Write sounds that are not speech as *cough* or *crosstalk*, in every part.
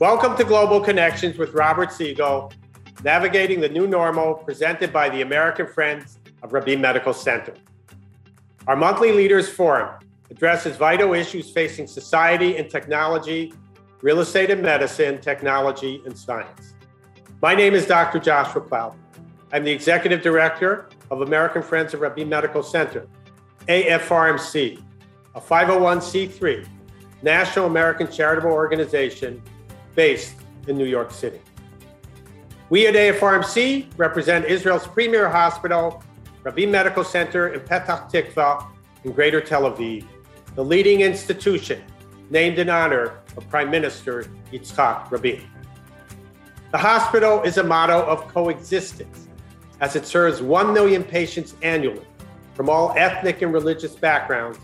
Welcome to Global Connections with Robert Siegel, navigating the new normal presented by the American Friends of Rabin Medical Center. Our monthly Leaders Forum addresses vital issues facing society and technology, real estate and medicine, technology and science. My name is Dr. Joshua Cloud. I'm the Executive Director of American Friends of Rabin Medical Center, AFRMC, a 501c3 national American charitable organization based in New York City. We at AFRMC represent Israel's premier hospital, Rabin Medical Center in Petah Tikva in Greater Tel Aviv, the leading institution named in honor of Prime Minister Yitzhak Rabin. The hospital is a motto of coexistence as it serves 1 million patients annually from all ethnic and religious backgrounds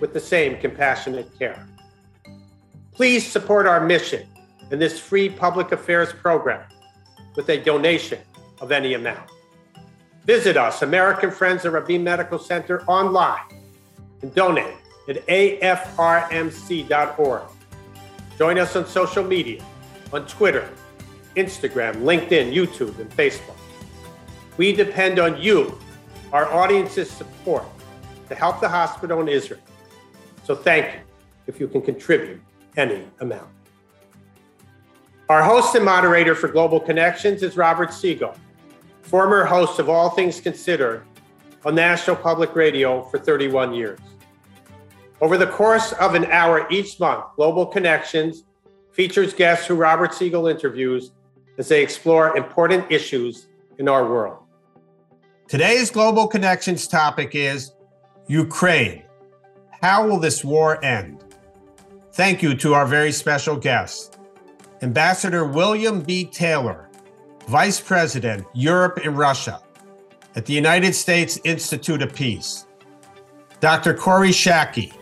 with the same compassionate care. Please support our mission in this free public affairs program with a donation of any amount. Visit us, American Friends of Rabin Medical Center, online and donate at afrmc.org. Join us on social media on Twitter, Instagram, LinkedIn, YouTube, and Facebook. We depend on you, our audience's support, to help the hospital in Israel. So thank you if you can contribute any amount. Our host and moderator for Global Connections is Robert Siegel, former host of All Things Considered on National Public Radio for 31 years. Over the course of an hour each month, Global Connections features guests who Robert Siegel interviews as they explore important issues in our world. Today's Global Connections topic is Ukraine. How will this war end? Thank you to our very special guest, Ambassador William B. Taylor, Vice President, Europe and Russia at the United States Institute of Peace, Dr. Kori Schake,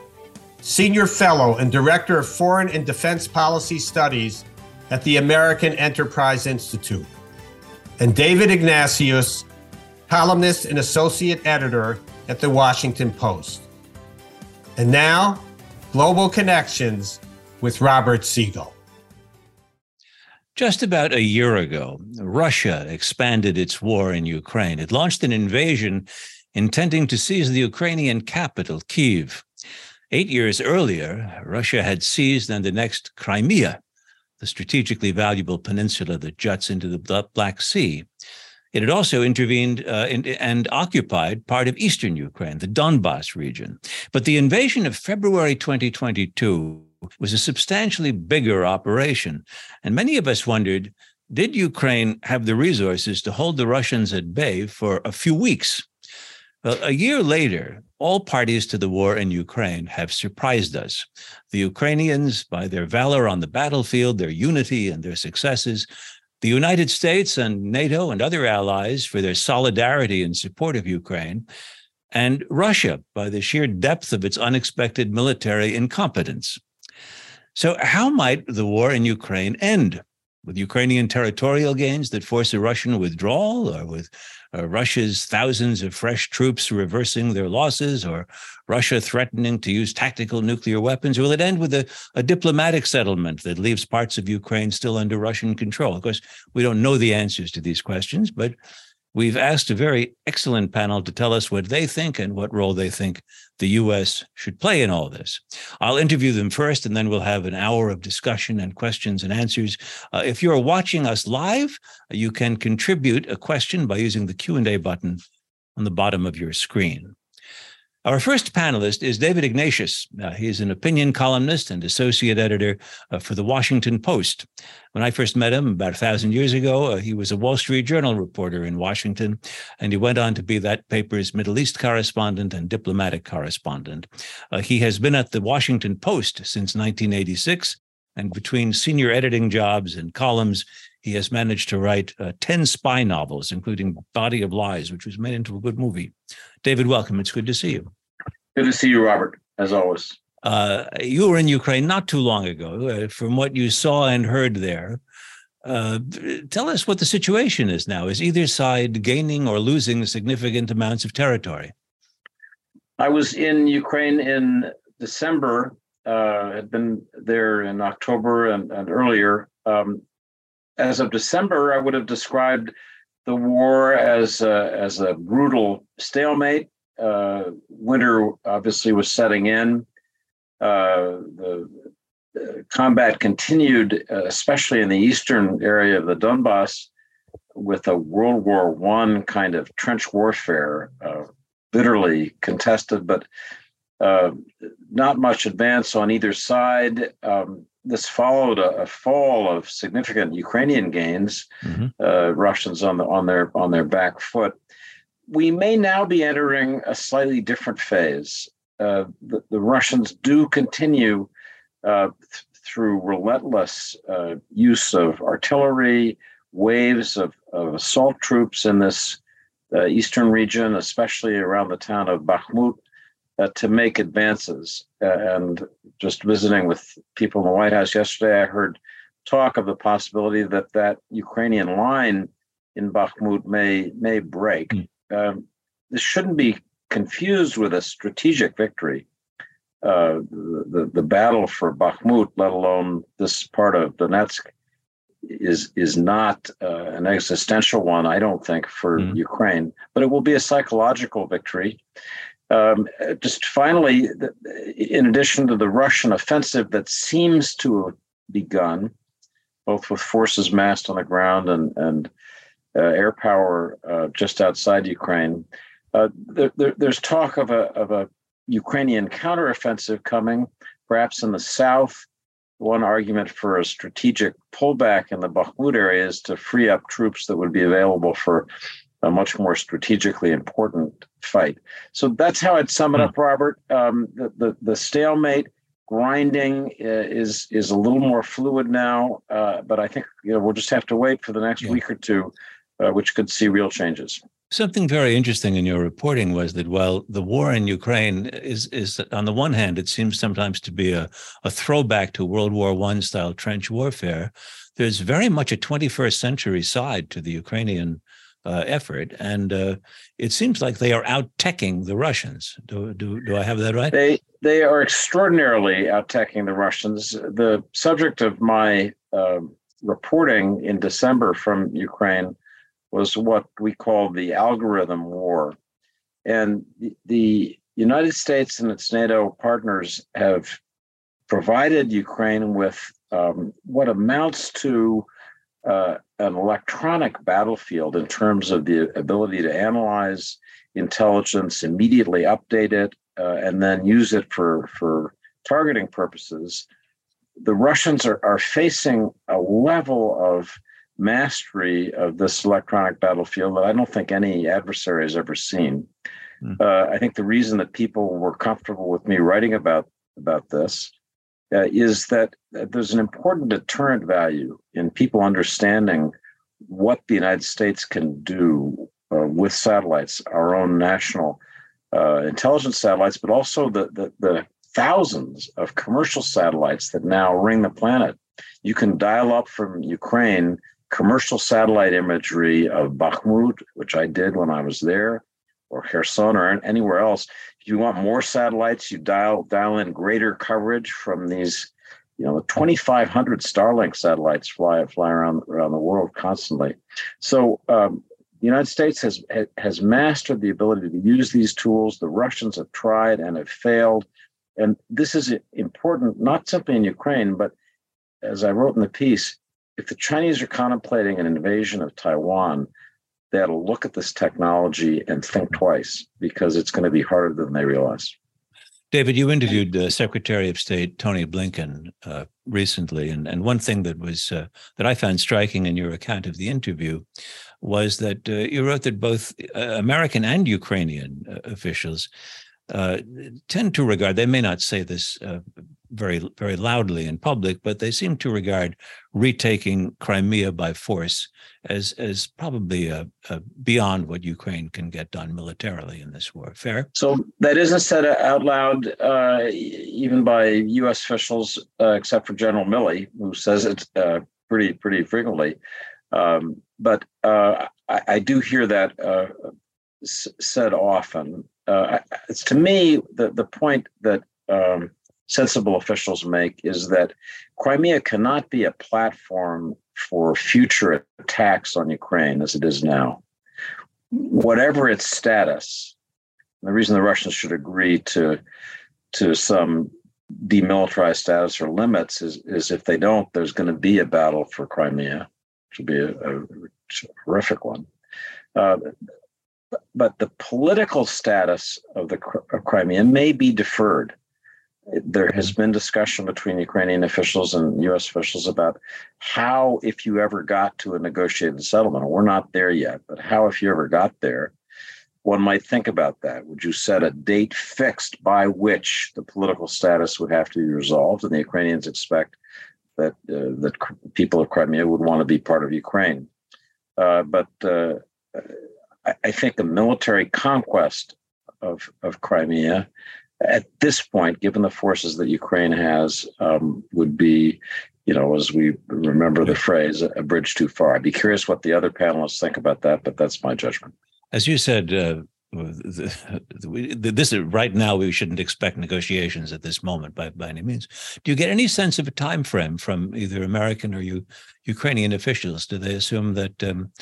Senior Fellow and Director of Foreign and Defense Policy Studies at the American Enterprise Institute, and David Ignatius, columnist and associate editor at the Washington Post. And now, Global Connections with Robert Siegel. Just about a year ago, Russia expanded its war in Ukraine. It launched an invasion intending to seize the Ukrainian capital, Kiev. Eight years earlier, Russia had seized and annexed Crimea, the strategically valuable peninsula that juts into the Black Sea. It had also intervened uh, in, and occupied part of eastern Ukraine, the Donbass region. But the invasion of February 2022 was a substantially bigger operation. And many of us wondered did Ukraine have the resources to hold the Russians at bay for a few weeks? Well, a year later, all parties to the war in Ukraine have surprised us. The Ukrainians, by their valor on the battlefield, their unity, and their successes, the United States and NATO and other allies for their solidarity and support of Ukraine, and Russia by the sheer depth of its unexpected military incompetence. So, how might the war in Ukraine end? With Ukrainian territorial gains that force a Russian withdrawal, or with uh, Russia's thousands of fresh troops reversing their losses, or Russia threatening to use tactical nuclear weapons? Or will it end with a, a diplomatic settlement that leaves parts of Ukraine still under Russian control? Of course, we don't know the answers to these questions, but we've asked a very excellent panel to tell us what they think and what role they think the U.S. should play in all this. I'll interview them first, and then we'll have an hour of discussion and questions and answers. Uh, if you're watching us live, you can contribute a question by using the Q&A button on the bottom of your screen. Our first panelist is David Ignatius. Uh, an opinion columnist and associate editor uh, for the Washington Post. When I first met him about a thousand years ago, uh, he was a Wall Street Journal reporter in Washington, and he went on to be that paper's Middle East correspondent and diplomatic correspondent. Uh, he has been at the Washington Post since 1986, and between senior editing jobs and columns, he has managed to write uh, 10 spy novels, including Body of Lies, which was made into a good movie. David, welcome. It's good to see you. Good to see you, Robert, as always. Uh, you were in Ukraine not too long ago. Uh, from what you saw and heard there, uh, tell us what the situation is now. Is either side gaining or losing significant amounts of territory? I was in Ukraine in December, uh, had been there in October and, and earlier. Um, as of December, I would have described the war as a, as a brutal stalemate. Uh, winter obviously was setting in. Uh, the, combat continued, uh, especially in the eastern area of the Donbass, with a World War One kind of trench warfare, uh, bitterly contested, but uh, not much advance on either side. Um, this followed a, a, fall of significant Ukrainian gains, mm-hmm. uh, Russians on the on their on their back foot. We may now be entering a slightly different phase. Uh, the, the, Russians do continue uh, th- through relentless uh, use of artillery, waves of, of assault troops in this uh, eastern region, especially around the town of Bakhmut, uh, to make advances. Uh, and just visiting with people in the White House yesterday, I heard talk of the possibility that that Ukrainian line in Bakhmut may may break. Mm. Um, this shouldn't be confused with a strategic victory. Uh, the, the, the battle for Bakhmut, let alone this part of Donetsk, is is not uh, an existential one. I don't think for mm. Ukraine, but it will be a psychological victory. Um, just finally, in addition to the Russian offensive that seems to have begun, both with forces massed on the ground and, and uh, air power uh, just outside Ukraine, uh, there, there, there's talk of a, of a Ukrainian counteroffensive coming, perhaps in the south. One argument for a strategic pullback in the Bakhmut area is to free up troops that would be available for a much more strategically important fight. So that's how I'd sum it up, hmm. Robert. Um, the, the, the stalemate grinding uh, is is a little more fluid now, uh, but I think you know we'll just have to wait for the next yeah. week or two, uh, which could see real changes. Something very interesting in your reporting was that while the war in Ukraine is is on the one hand, it seems sometimes to be a, a throwback to World War One style trench warfare. There's very much a 21st century side to the Ukrainian uh, effort, and uh, it seems like they are out teching the Russians. Do, do do I have that right? They they are extraordinarily out teching the Russians. The subject of my uh, reporting in December from Ukraine was what we call the algorithm war, and the, the United States and its NATO partners have provided Ukraine with um, what amounts to uh, an electronic battlefield in terms of the ability to analyze intelligence, immediately update it, uh, and then use it for, for targeting purposes. The Russians are, are facing a level of mastery of this electronic battlefield that I don't think any adversary has ever seen. Mm. Uh, I think the reason that people were comfortable with me writing about about this uh, is that there's an important deterrent value in people understanding what the United States can do uh, with satellites, our own national uh, intelligence satellites, but also the, the, the thousands of commercial satellites that now ring the planet. You can dial up from Ukraine commercial satellite imagery of Bakhmut, which I did when I was there, or Kherson, or anywhere else you want more satellites, you dial dial in greater coverage from these, you know, 2,500 Starlink satellites fly fly around around the world constantly. So um, the United States has has mastered the ability to use these tools. The Russians have tried and have failed, and this is important not simply in Ukraine, but as I wrote in the piece, if the Chinese are contemplating an invasion of Taiwan, to look at this technology and think twice because it's going to be harder than they realize. David, you interviewed uh, Secretary of State Tony Blinken uh, recently, and, and one thing that was uh, that I found striking in your account of the interview was that uh, you wrote that both uh, American and Ukrainian uh, tend to regard they may not say this very very loudly in public, but they seem to regard retaking Crimea by force as as probably a, a beyond what Ukraine can get done militarily in this war. Fair. So that isn't said out loud, uh, even by U.S. officials, uh, except for General Milley, who says it uh, pretty pretty frequently. Um, but uh, I, I, do hear that uh, s- said often. Uh, it's to me the the point that. Um, sensible officials make is that Crimea cannot be a platform for future attacks on Ukraine as it is now. Whatever its status, the reason the Russians should agree to to some demilitarized status or limits is, is if they don't, there's going to be a battle for Crimea, which would be a, a horrific one. Uh, but the political status of the of Crimea may be deferred. There has been discussion between Ukrainian officials and U.S. officials about how, if you ever got to a negotiated settlement, we're not there yet, but how, if you ever got there, one might think about that. Would you set a date fixed by which the political status would have to be resolved? And the Ukrainians expect that uh, that people of Crimea would want to be part of Ukraine. Uh, but uh, I, think a military conquest of of Crimea at this point, given the forces that Ukraine has, um, would be, you know, as we remember the phrase, a bridge too far. I'd be curious what the other panelists think about that, but that's my judgment. As you said, uh, this is right now we shouldn't expect negotiations at this moment by, by any means. Do you get any sense of a time frame from either American or you, Ukrainian officials? Do they assume that um,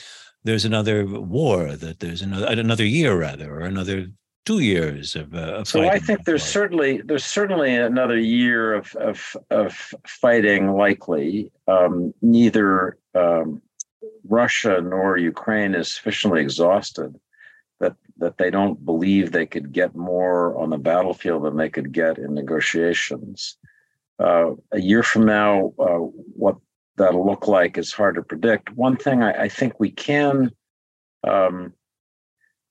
there's another war, that there's another another year rather, or another two years of, uh, of so I think there's certainly there's certainly another year of of, of fighting likely. Um, neither um, Russia nor Ukraine is sufficiently exhausted that that they don't believe they could get more on the battlefield than they could get in negotiations. Uh, a year from now, uh, what that'll look like is hard to predict. One thing I, I think we can um,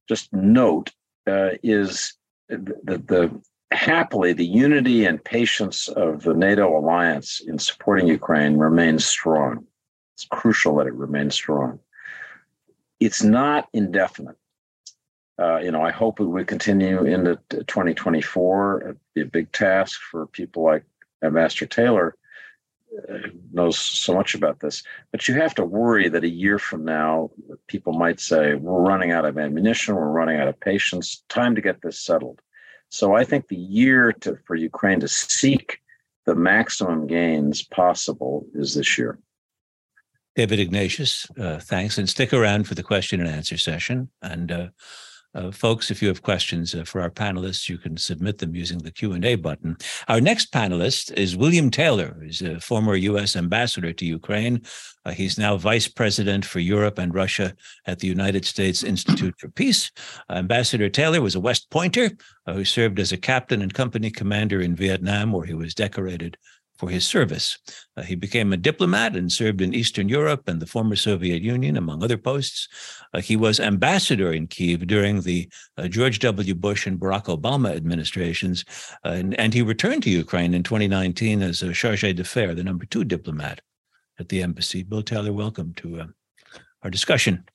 just note uh, is the, the happily the unity and patience of the NATO alliance in supporting Ukraine remains strong. It's crucial that it remains strong. It's not indefinite. Uh, you know, I hope it would continue into 2024. It'd be a big task for people like Ambassador Taylor, uh, knows so much about this. But you have to worry that a year from now, people might say, "We're running out of ammunition. We're running out of patience. Time to get this settled." So I think the year to for Ukraine to seek the maximum gains possible is this year. David Ignatius, uh, thanks. And stick around for the question and answer session. And uh, uh, folks, if you have questions uh, for our panelists, you can submit them using the Q&A button. Our next panelist is William Taylor. He's a former U.S. ambassador to Ukraine. Uh, he's now vice president for Europe and Russia at the United States Institute for Peace. ambassador Taylor was a West Pointer uh, who served as a captain and company commander in Vietnam, where he was decorated for his service. Uh, he became a diplomat and served in Eastern Europe and the former Soviet Union, among other posts. Uh, he was ambassador in Kiev during the uh, George W. Bush and Barack Obama administrations, uh, and, and, he returned to Ukraine in 2019 as a charge d'affaires, the number two diplomat at the embassy. Bill Taylor, welcome to uh, our discussion.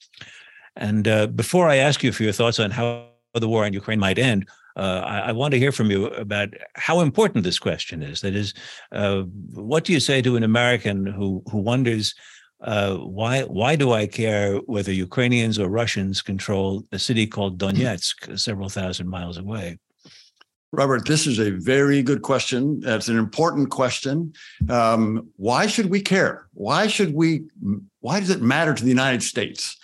And uh, before I ask you for your thoughts on how the war in Ukraine might end, uh, I, I, want to hear from you about how important this question is. That is, uh, what do you say to an American who who wonders uh, why why do I care whether Ukrainians or Russians control a city called Donetsk, several thousand miles away? Robert, this is a very good question. That's an important question. Um, why should we care? Why should we? Why does it matter to the United States?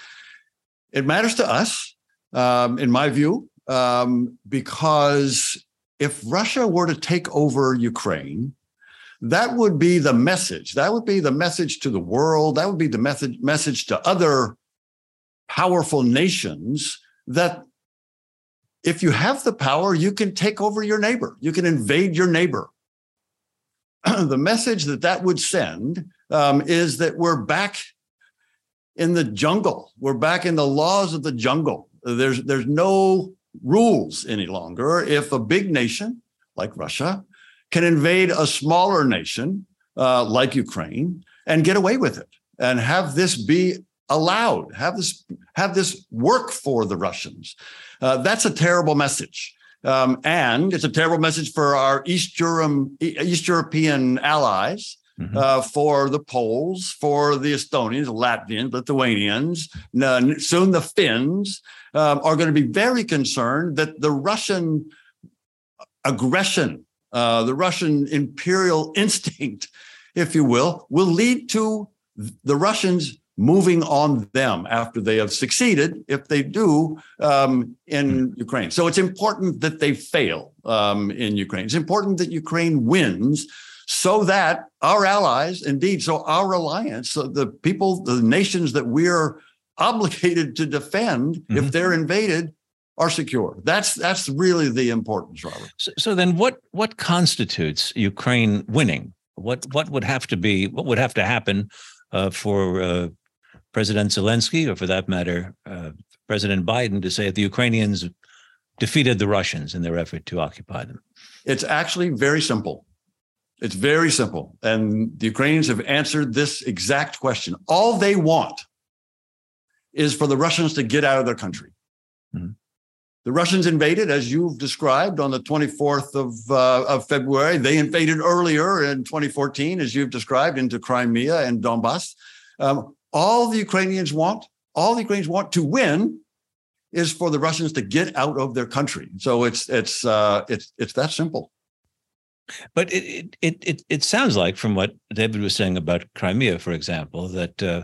It matters to us, um, in my view, um, because if Russia were to take over Ukraine, that would be the message. That would be the message to the world. That would be the message message to other powerful nations that if you have the power, you can take over your neighbor. You can invade your neighbor. *clears throat* the message that that would send um, is that we're back in the jungle. We're back in the laws of the jungle. There's there's no rules any longer if a big nation like Russia can invade a smaller nation uh, like Ukraine and get away with it and have this be allowed, have this have this work for the Russians. Uh, that's a terrible message. Um, and it's a terrible message for our East, East European allies, mm-hmm. uh, for the Poles, for the Estonians, Latvians, Lithuanians, soon the Finns um, are going to be very concerned that the Russian aggression uh, the Russian imperial *laughs* instinct, if you will, will lead to the Russians moving on them after they have succeeded, if they do, um, in hmm. Ukraine. So it's important that they fail um, in Ukraine. It's important that Ukraine wins so that our allies, indeed, so our alliance, so the people, the nations that we're obligated to defend, mm-hmm. if they're invaded, are secure. That's that's really the importance, Robert. So, so then, what what constitutes Ukraine winning? What what would have to be? What would have to happen uh, for uh, President Zelensky, or for that matter, uh, President Biden, to say that the Ukrainians defeated the Russians in their effort to occupy them? It's actually very simple. It's very simple. And the Ukrainians have answered this exact question. All they want is for the Russians to get out of their country. Mm-hmm. The Russians invaded, as you've described, on the 24th of, uh, of February. They invaded earlier in 2014, as you've described, into Crimea and Donbass. Um, all the Ukrainians want, all the Ukrainians want to win is for the Russians to get out of their country. So it's it's uh, it's it's that simple. But it, it it it sounds like, from what David was saying about Crimea, for example, that uh,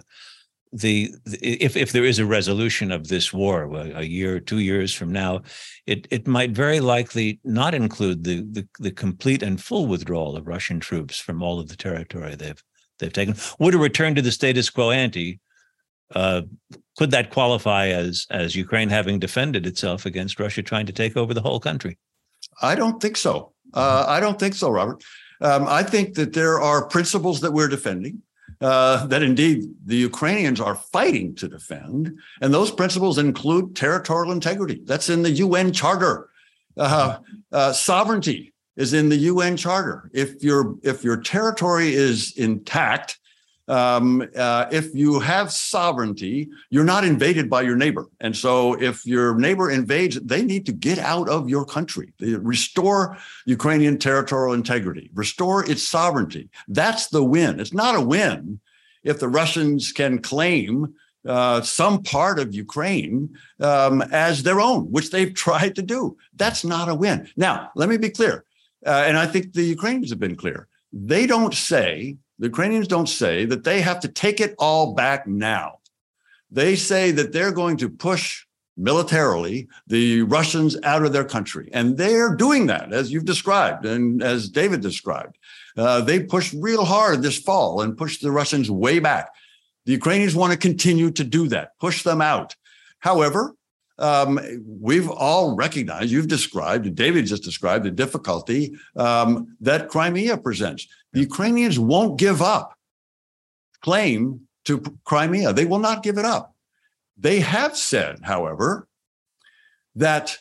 the, the, if if there is a resolution of this war a year, or two years from now, it it might very likely not include the the, the complete and full withdrawal of Russian troops from all of the territory they've they've taken. Would a return to the status quo ante uh, could that qualify as as Ukraine having defended itself against Russia trying to take over the whole country? I don't think so. Uh, I don't think so, Robert. Um, I think that there are principles that we're defending. Uh, that indeed the Ukrainians are fighting to defend. And those principles include territorial integrity. That's in the UN Charter. Uh, uh, sovereignty, is in the UN Charter. If your if your territory is intact, um, uh, if you have sovereignty, you're not invaded by your neighbor. And so, if your neighbor invades, they need to get out of your country. Restore Ukrainian territorial integrity, restore its sovereignty. That's the win. It's not a win if the Russians can claim uh, some part of Ukraine um, as their own, which they've *laughs* tried to do. That's not a win. Now, let me be clear uh, and I think the Ukrainians have been clear. They don't say, the Ukrainians don't say that they have to take it all back now. They say that they're going to push militarily the Russians out of their country. And they're doing that, as you've described and as David described. Uh, they pushed real hard this fall and pushed the Russians way back. The Ukrainians want to continue to do that, push them out. However, um, we've all recognized, you've described, David just described the difficulty um, that Crimea presents. The Ukrainians won't give up claim to Crimea. They will not give it up. They have said, however, that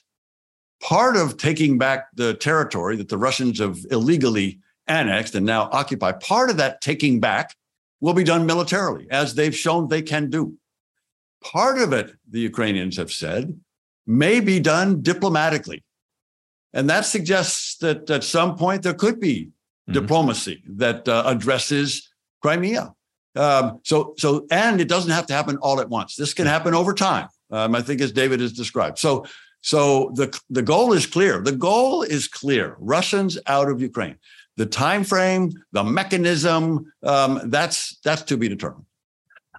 part of taking back the territory that the Russians have illegally annexed and now occupy, part of that taking back will be done militarily, as they've shown they can do. Part of it, the Ukrainians have said, may be done diplomatically. And that suggests that at some point there could be mm-hmm. diplomacy that uh, addresses Crimea. Um, so, so, and it doesn't have to happen all at once. This can happen over time. Um, I think, as David has described. So, so the the goal is clear. The goal is clear. Russians out of Ukraine. The time frame, the mechanism, um, that's that's to be determined.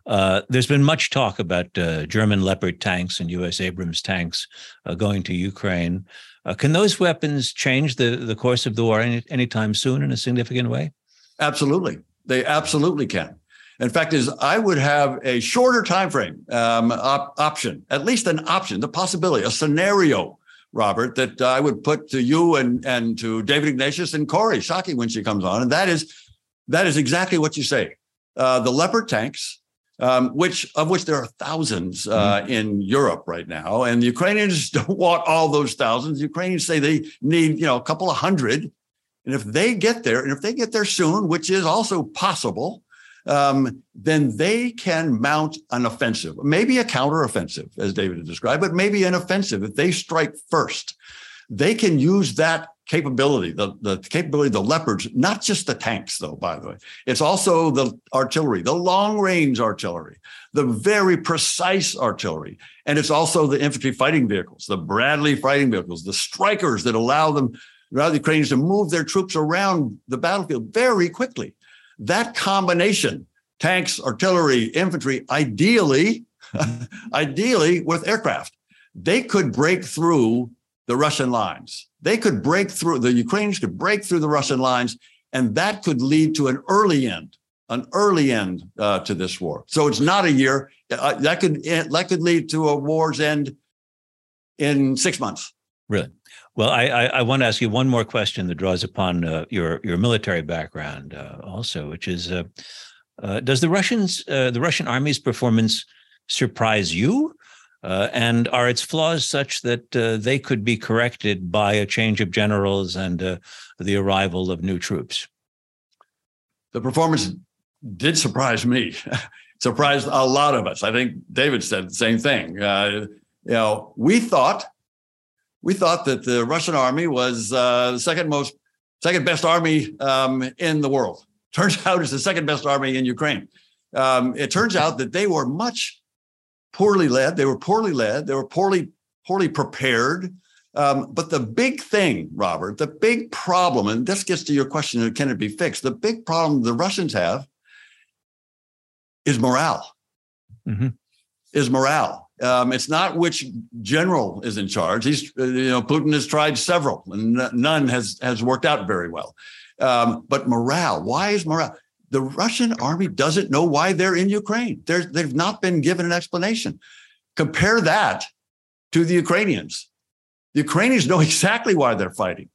Uh, there's been much talk about uh, German Leopard tanks and U.S. Abrams tanks uh, going to Ukraine. Uh, can those weapons change the, the course of the war any, anytime soon in a significant way? Absolutely, they absolutely can. In fact, is I would have a shorter time frame um, op- option, at least an option, the possibility, a scenario, Robert, that I would put to you and and to David Ignatius and Kori Schake when she comes on, and that is that is exactly what you say. Uh, the Leopard tanks um, which of which there are thousands uh, mm-hmm. in Europe right now, and the Ukrainians *laughs* don't want all those thousands. The Ukrainians say they need you know a couple of hundred, and if they get there, and if they get there soon, which is also possible, um, then they can mount an offensive, maybe a counteroffensive, as David described, but maybe an offensive if they strike first. They can use that capability, the, the capability of the leopards, not just the tanks, though, by the way. It's also the artillery, the long range artillery, the very precise artillery. And it's also the infantry fighting vehicles, the Bradley fighting vehicles, the Strykers that allow them allow the Ukrainians to move their troops around the battlefield very quickly. That combination, tanks, artillery, infantry, ideally, *laughs* ideally with aircraft, they could break through the Russian lines. They could break through, the Ukrainians could break through the Russian lines, and that could lead to an early end, an early end uh, to this war. So it's not a year. Uh, that could that could lead to a war's end in six months. Really? Well, I, I, I, want to ask you one more question that draws upon uh, your your military background uh, also, which is, uh, uh does the Russians the Russian army's performance surprise you, uh, and are its flaws such that they could be corrected by a change of generals and the arrival of new troops? The performance did surprise me. *laughs* surprised a lot of us. I think David said the same thing. you know, we thought we thought that the Russian army was uh, the second most, second best army um, in the world. *laughs* Turns out it's the second best army in Ukraine. Um, it turns out that they were much poorly led. They were poorly led. They were poorly poorly prepared. Um, but the big thing, Robert, the big problem, and this gets to your question: Can it be fixed? The big problem the Russians have is morale. Mm-hmm. Is morale. Um, it's not which general is in charge. He's, uh, you know, Putin has tried several, and none has has worked out very well. Um, but morale. Why is morale? The Russian army doesn't know why they're in Ukraine. They're, they've not been given an explanation. Compare that to the Ukrainians. The Ukrainians know *laughs* exactly why they're fighting.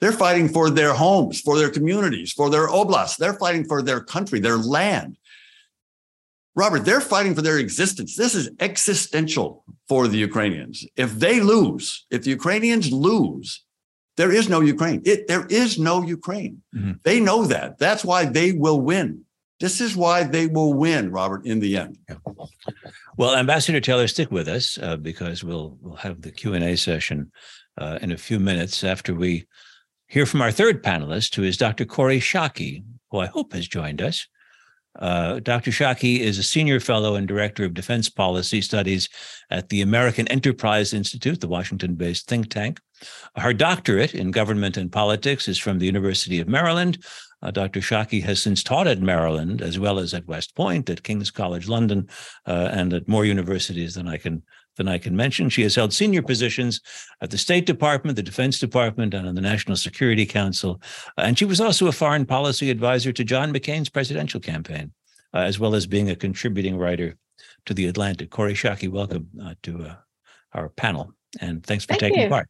They're fighting for their homes, for their communities, for their oblasts. They're fighting for their country, their land. Robert, they're fighting for their existence. This is existential for the Ukrainians. If they lose, if the Ukrainians lose, there is no Ukraine. It, there is no Ukraine. Mm-hmm. They know that. That's why they will win. This is why they will win, Robert, in the end. Yeah. Well, Ambassador Taylor, stick with us uh, because we'll we'll have the Q and A session uh, in a few minutes after we hear from our third panelist, who is Dr. Kori Schake, who I hope has joined us. Uh, Dr. Schake is a senior fellow and director of defense policy studies at the American Enterprise Institute, the Washington based think tank. Her doctorate in government and politics is from the University of Maryland. Uh, Dr. Schake has since taught at Maryland as well as at West Point, at King's College London, uh, and at more universities than I can than I can mention. She has held senior positions at the State Department, the Defense Department, and on the National Security Council. Uh, and she was also a foreign policy advisor to John McCain's presidential campaign, uh, as well as being a contributing writer to The Atlantic. Kori Schake, welcome uh, to uh, our panel. And thanks for Thank taking you. part.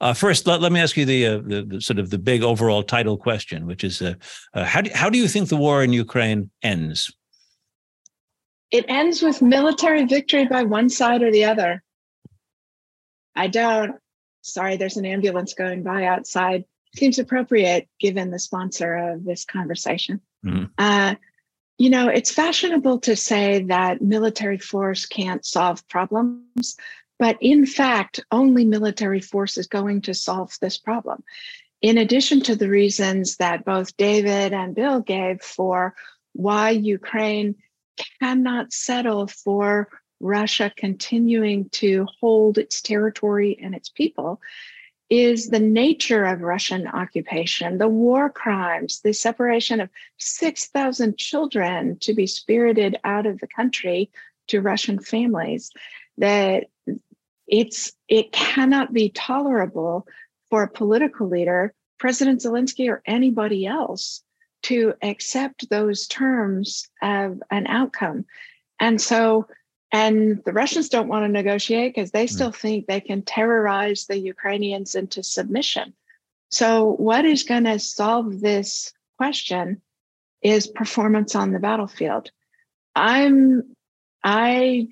Uh, first, let, let me ask you the, uh, the, the, sort of the big overall title question, which is how, do, how do you think the war in Ukraine ends? It ends with military victory by one side or the other. I don't. Sorry, there's an ambulance going by outside. Seems appropriate given the sponsor of this conversation. Mm-hmm. Uh, you know, it's fashionable to say that military force can't solve problems, but in fact, only military force is going to solve this problem. In addition to the reasons that both David and Bill gave for why Ukraine cannot settle for Russia continuing to hold its territory and its people is the nature of Russian occupation, the war crimes, the separation of 6,000 children to be spirited out of the country to Russian families, that it's it cannot be tolerable for a political leader, President Zelensky or anybody else, to accept those terms of an outcome. And so, and the Russians don't want to negotiate because they hmm. still think they can terrorize the Ukrainians into submission. So, what is going to solve this question is performance on the battlefield. I'm, I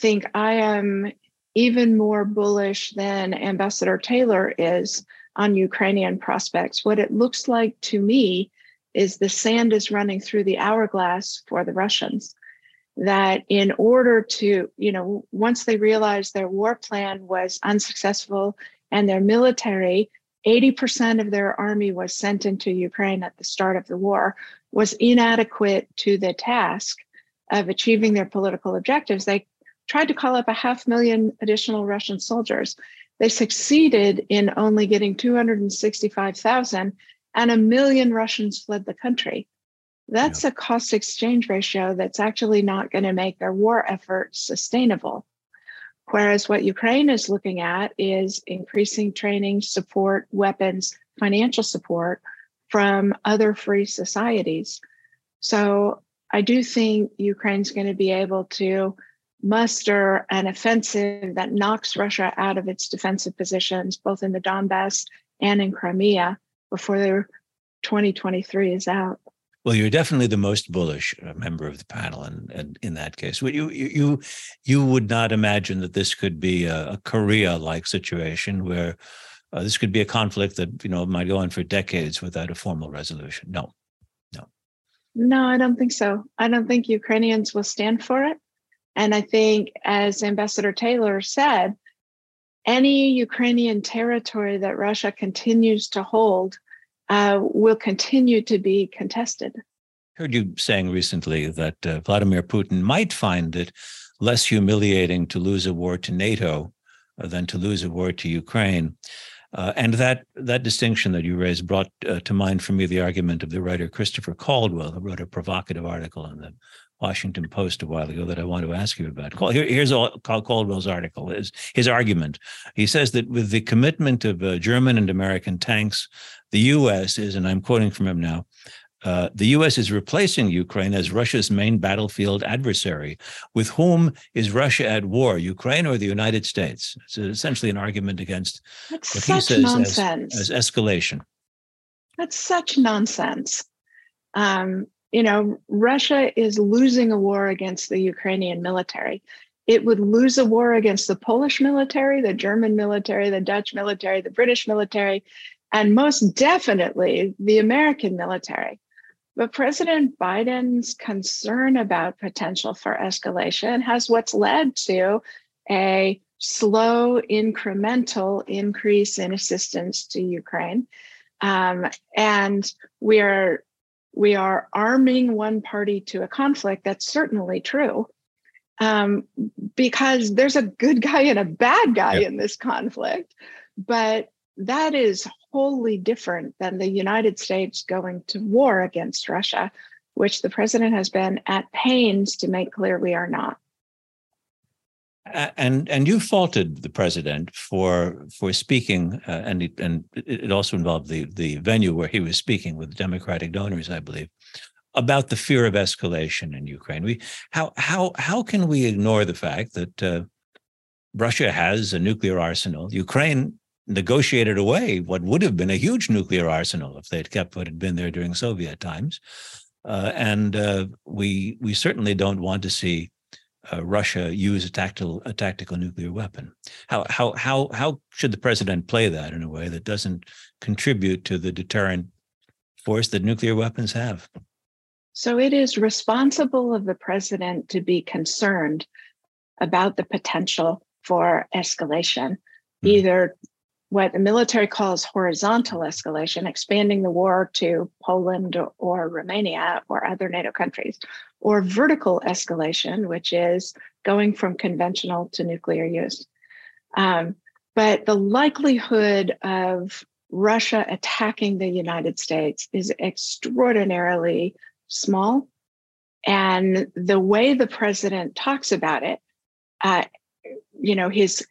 think I am even more bullish than Ambassador Taylor is on Ukrainian prospects. What it looks like to me is the sand is running through the hourglass for the Russians. That in order to, you know, once they realized their war plan was unsuccessful and their military, 80% of their army was sent into Ukraine at the start of the war, was inadequate to the task of achieving their political objectives, they tried to call up a half million additional Russian soldiers. They succeeded in only getting 265,000, and a million Russians fled the country. That's yeah. a cost exchange ratio that's actually not going to make their war effort sustainable. Whereas what Ukraine is looking at is increasing training, support, weapons, financial support from other free societies. So I do think Ukraine's going to be able to muster an offensive that knocks Russia out of its defensive positions, both in the Donbass and in Crimea, before their 2023 is out. Well, you're definitely the most bullish uh, member of the panel, and, and in that case, you you you would not imagine that this could be a, a Korea-like situation where uh, this could be a conflict that you know might go on for decades without a formal resolution. No, no, no, I don't think so. I don't think Ukrainians will stand for it, and I think, as Ambassador Taylor said, any Ukrainian territory that Russia continues to hold uh, will continue to be contested. Heard you saying recently that uh, Vladimir Putin might find it less humiliating to lose a war to NATO uh, than to lose a war to Ukraine. Uh, and that that distinction that you raised brought uh, to mind for me the argument of the writer Christopher Caldwell, who wrote a provocative article in the Washington Post a while ago that I want to ask you about. Here, here's all, Caldwell's article, his, his argument. He says that with the commitment of uh, German and American tanks, the U.S. is, and I'm quoting from him now, uh, the U.S. is replacing Ukraine as Russia's main battlefield adversary. With whom is Russia at war, Ukraine or the United States? It's essentially an argument against That's what he says nonsense. As, as escalation. That's such nonsense. Um, you know, Russia is losing a war against the Ukrainian military. It would lose a war against the Polish military, the German military, the Dutch military, the British military, and most definitely the American military. But President Biden's concern about potential for escalation has what's led to a slow, incremental increase in assistance to Ukraine. Um, and we are we are arming one party to a conflict, that's certainly true. Um, because there's a good guy and a bad guy yep. in this conflict. But that is wholly different than the United States going to war against Russia, which the president has been at pains to make clear we are not and and you faulted the president for for speaking, uh, and it, and it also involved the the venue where he was speaking with Democratic donors, I believe, about the fear of escalation in Ukraine. We how how how can we ignore the fact that uh, Russia has a nuclear arsenal? Ukraine negotiated away what would have been a huge nuclear arsenal if they'd kept what had been there during Soviet times, uh, and uh, we we certainly don't want to see uh, Russia use a tactical a tactical nuclear weapon. How how how how should the president play that in a way that doesn't contribute to the deterrent force that nuclear weapons have? So it is responsible of the president to be concerned about the potential for escalation, mm-hmm. either what the military calls horizontal escalation, expanding the war to Poland or Romania or other NATO countries, or vertical escalation, which is going from conventional to nuclear use. Um, but the likelihood of Russia attacking the United States is extraordinarily small. And the way the president talks about it, uh, you know, his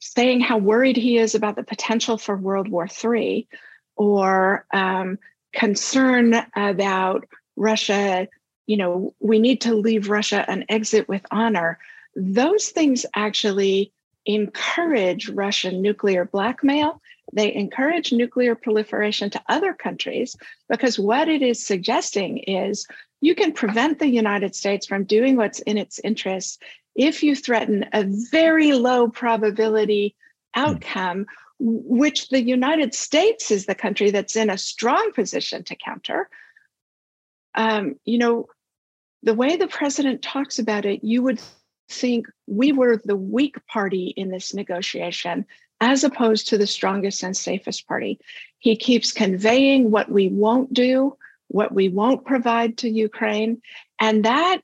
saying how worried he is about the potential for World War III or um, concern about Russia you know, we need to leave Russia and exit with honor. Those things actually encourage Russian nuclear blackmail. They encourage nuclear proliferation to other countries because what it is suggesting is you can prevent the United States from doing what's in its interests if you threaten a very low probability outcome, which the United States is the country that's in a strong position to counter. Um, you know, the way the president talks about it, you would think we were the weak party in this negotiation as opposed to the strongest and safest party. He keeps conveying what we won't do, what we won't provide to Ukraine. And that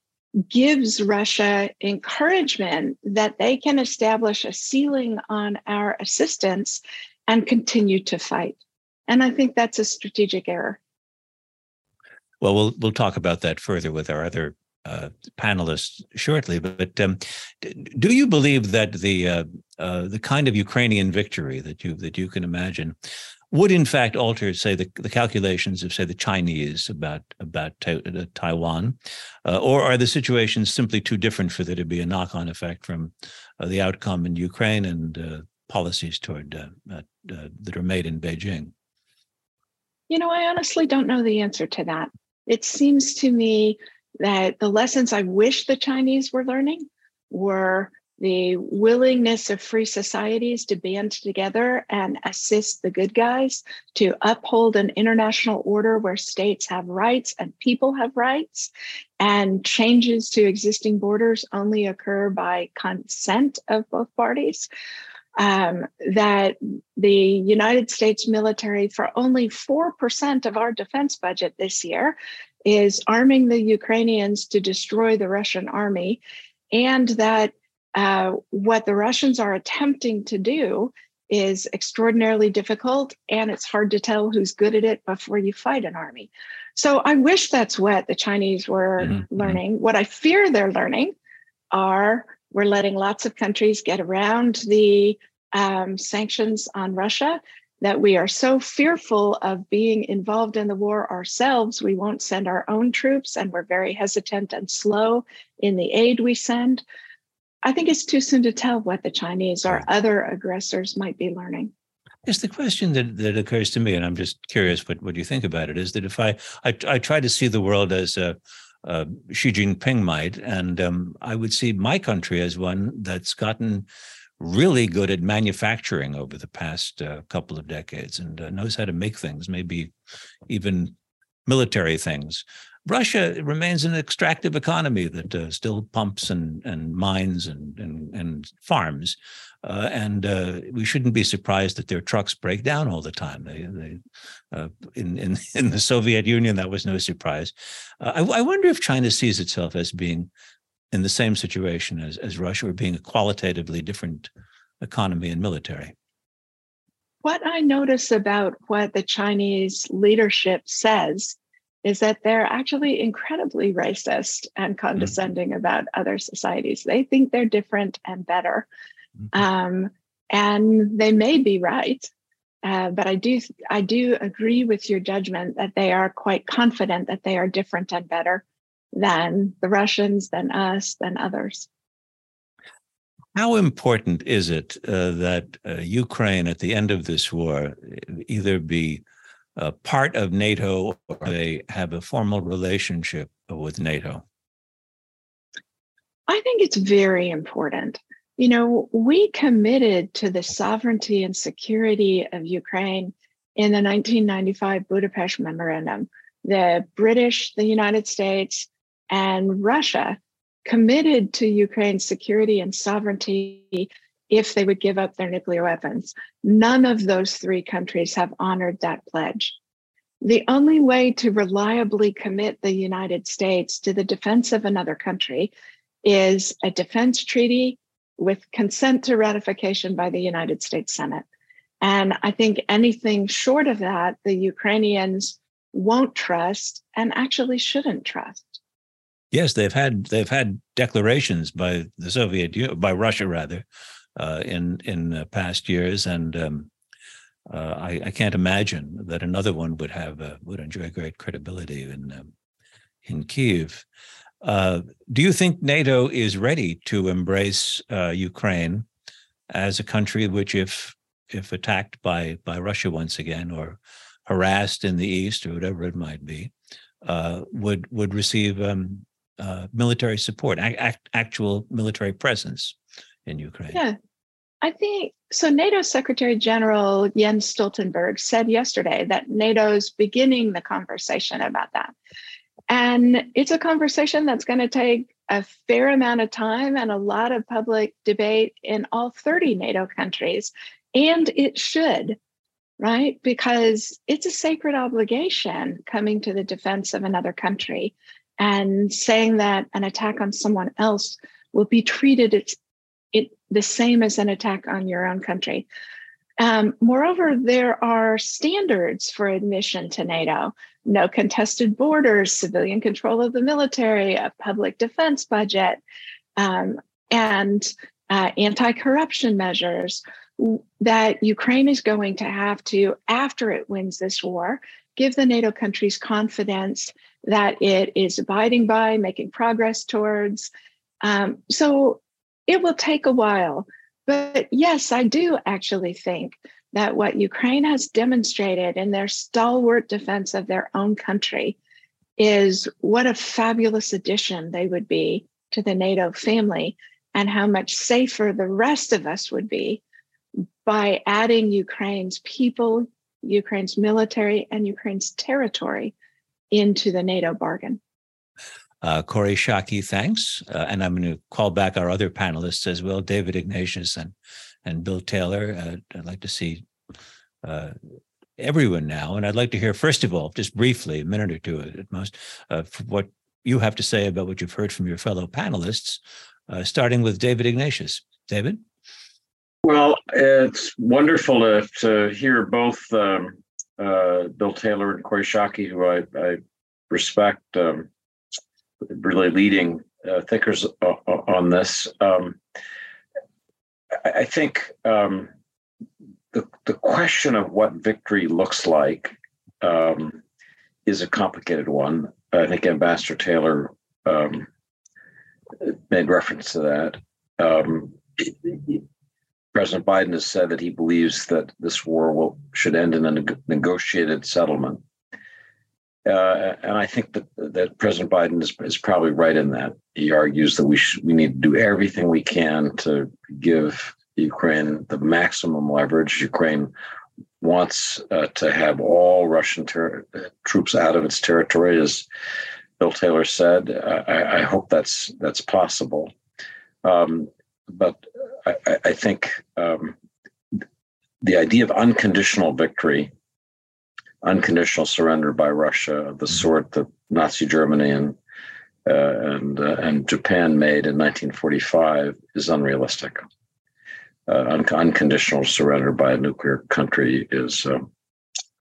gives Russia encouragement that they can establish a ceiling on our assistance and continue to fight. And I think that's a strategic error. Well, we'll we'll talk about that further with our other uh, panelists shortly. But um, do you believe that the uh, uh, the kind of Ukrainian victory that you that you can imagine would in fact alter, say, the, the calculations of, say, the Chinese about about uh, Taiwan, uh, or are the situations simply too different for there to be a knock-on effect from uh, the outcome in Ukraine and uh, policies toward uh, uh, that are made in Beijing? You know, I honestly don't know the answer to that. It seems to me that the lessons I wish the Chinese were learning were the willingness of free societies to band together and assist the good guys to uphold an international order where states have rights and people have rights. And changes to existing borders only occur by consent of both parties. Um, that the united states military for only 4% of our defense budget this year is arming the ukrainians to destroy the russian army. And that uh, what the Russians are attempting to do is extraordinarily difficult, and it's hard to tell who's good at it before you fight an army. So I wish that's what the Chinese were mm-hmm. mm-hmm. learning. What I fear they're learning are we're letting lots of countries get around the um, sanctions on Russia that we are so fearful of being involved in the war ourselves, we won't send our own troops, and we're very hesitant and slow in the aid we send. I think it's too soon to tell what the Chinese or other aggressors might be learning. Yes, the question that, that occurs to me, and I'm just curious what, what you think about it, is that if I I, I try to see the world as a, a Xi Jinping might, and um, I would see my country as one that's gotten really good at manufacturing over the past uh, couple of decades and uh, knows how to make things, maybe even military things. Russia remains an extractive economy that uh, still pumps and, and mines and, and, and farms. Uh, and uh, we shouldn't be surprised that their trucks break down all the time. They, they, uh, in, in, *laughs* in the Soviet Union, that was no surprise. Uh, I, I, wonder if China sees itself as being in the same situation as, as Russia, or being a qualitatively different economy and military. What I notice about what the Chinese leadership says is that they're actually incredibly racist and mm-hmm. condescending mm-hmm. about other societies. They think they're different and better. Mm-hmm. Um, and they may be right. Uh, but I do I do agree with your judgment that they are quite confident that they are different and better than the Russians, than us, than others. How important is it uh, that uh, Ukraine, at the end of this war, either be a part of NATO or they have a formal relationship with NATO? I think it's very important. You know, we committed to the sovereignty and security of Ukraine in the 1995 Budapest Memorandum. The British, the United States, and Russia committed to Ukraine's security and sovereignty if they would give up their nuclear weapons. None of those three countries have honored that pledge. The only way to reliably commit the United States to the defense of another country is a defense treaty with consent to ratification by the United States Senate. And I think anything short of that, the Ukrainians won't trust and actually shouldn't trust. Yes, they've had they've had declarations by the Soviet by Russia rather uh, in in uh, past years, and um, uh, I, I, can't imagine that another one would have uh, would enjoy great credibility in um, in Kiev. Uh, do you think NATO is ready to embrace uh, Ukraine as a country which, if if attacked by by Russia once again or harassed in the east or whatever it might be, would would receive um, military support, act, actual military presence? in Ukraine? Yeah, I think so. NATO Secretary General Jens Stoltenberg said yesterday that NATO's beginning the conversation about that. And it's a conversation that's going to take a fair amount of time and a lot of public debate in all 30 NATO countries. And it should, right? Because it's a sacred obligation coming to the defense of another country. and saying that an attack on someone else will be treated the same as an attack on your own country. Um, moreover, there are standards for admission to NATO no contested borders, civilian control of the military, a public defense budget, um, and uh, anti corruption measures that Ukraine is going to have to, after it wins this war, give the NATO countries confidence that it is abiding by, making progress towards. Um, so it will take a while. But yes, I do actually think that what Ukraine has demonstrated in their stalwart defense of their own country is what a fabulous addition they would be to the NATO family and how much safer the rest of us would be by adding Ukraine's people, Ukraine's military, and Ukraine's territory into the NATO bargain. Uh, Kori Schake, thanks. Uh, and I'm going to call back our other panelists as well, David Ignatius and, and Bill Taylor. Uh, I'd like to see uh, everyone now. And I'd like to hear, first of all, just briefly, a minute or two at most, uh, what you have to say about what you've heard from your fellow panelists, uh, starting with David Ignatius. David? Well, it's wonderful to, to hear both um, Bill Taylor and Kori Schake, who I, I respect. Um, really leading uh, thinkers on this. Um, I, I, think um, the the question of what victory looks like um, is a complicated one. I think Ambassador Taylor um, made reference to that. Um, President Biden has said that he believes that this war will should end in a negotiated settlement. Uh, and I think that that President Biden is, is probably right in that. He argues that we should, we need to do everything we can to give Ukraine the maximum leverage. Ukraine wants uh, to have all Russian ter- troops out of its territory, as Bill Taylor said. I, I hope that's that's possible, um, but I, I think um, the idea of unconditional victory unconditional surrender by Russia of the mm-hmm. sort that Nazi Germany and uh, and uh, and Japan made in 1945 is unrealistic. Uh, un- unconditional surrender by a nuclear country is, um,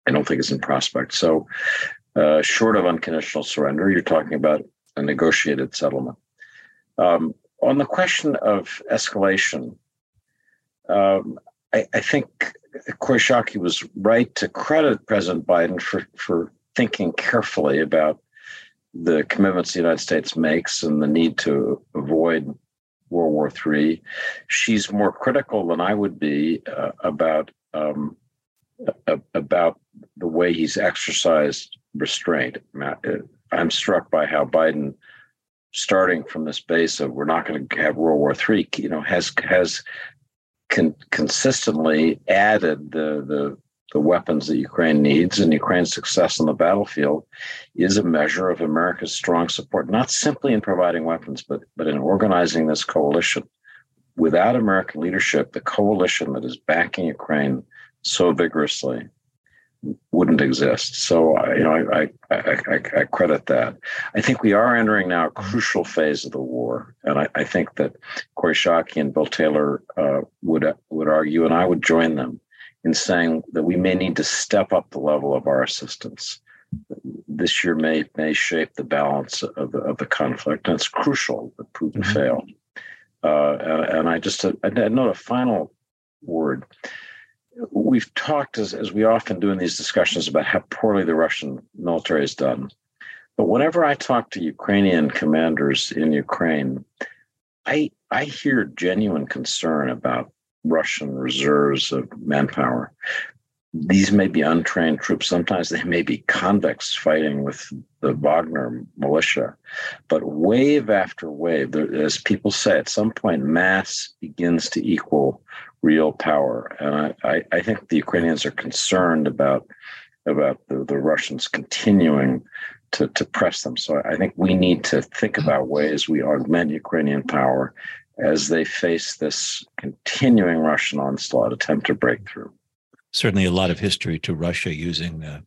I don't think, is in prospect. So, uh, short of unconditional surrender, you're talking about a negotiated settlement. Um, on the question of escalation, um, I, I think Kori Schake was right to credit President Biden for, for thinking carefully about the commitments the United States makes and the need to avoid World War III. She's more critical than I would be uh, about um, about the way he's exercised restraint. Uh, I'm struck by how Biden, starting from this base of we're not going to have World War III, you know, has has con- consistently added the, the the weapons that Ukraine needs, and Ukraine's success on the battlefield is a measure of America's strong support, not simply in providing weapons, but but in organizing this coalition. Without American leadership, the coalition that is backing Ukraine so vigorously wouldn't exist. So you know, I, I, I, I, credit that. I think we are entering now a crucial phase of the war, and I, I think that Kori Schake and Bill Taylor uh, would would argue, and I would join them in saying that we may need to step up the level of our assistance. This year may may shape the balance of the, of the conflict, and it's crucial that Putin mm-hmm. fail. Uh, and, and, I just I note a final word we've talked as, as we often do in these discussions about how poorly the Russian military has done. But whenever I talk to Ukrainian commanders in Ukraine, I I hear genuine concern about Russian reserves of manpower. These may be untrained troops. Sometimes they may be convicts fighting with the Wagner militia. But wave after wave, as people say, at some point, mass begins to equal real power. And I, I, think the Ukrainians are concerned about about the, the Russians continuing to, to press them. So I think we need to think about ways we augment Ukrainian power as they face this continuing Russian onslaught, attempt to break through. Certainly, a lot of history to Russia using uh,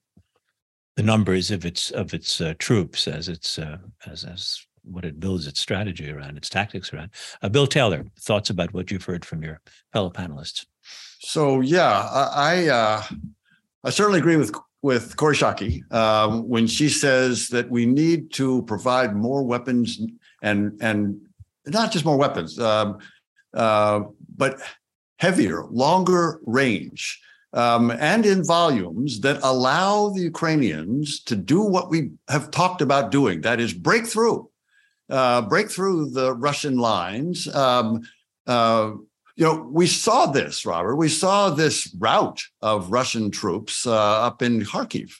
the numbers of its of its uh, troops as its uh, as as what it builds its strategy around, its tactics around. Uh, Bill Taylor, thoughts about what you've heard from your fellow panelists? So yeah, I I, uh, I certainly agree with with Kori Schake um, when she says that we need to provide more weapons and and not just more weapons, um, uh, but heavier, longer range. Um, and in volumes that allow the Ukrainians to do what we have talked about doing that is break through, uh, break through the Russian lines. Um, uh, you know, we saw this, Robert. We saw this rout of Russian troops uh, up in Kharkiv,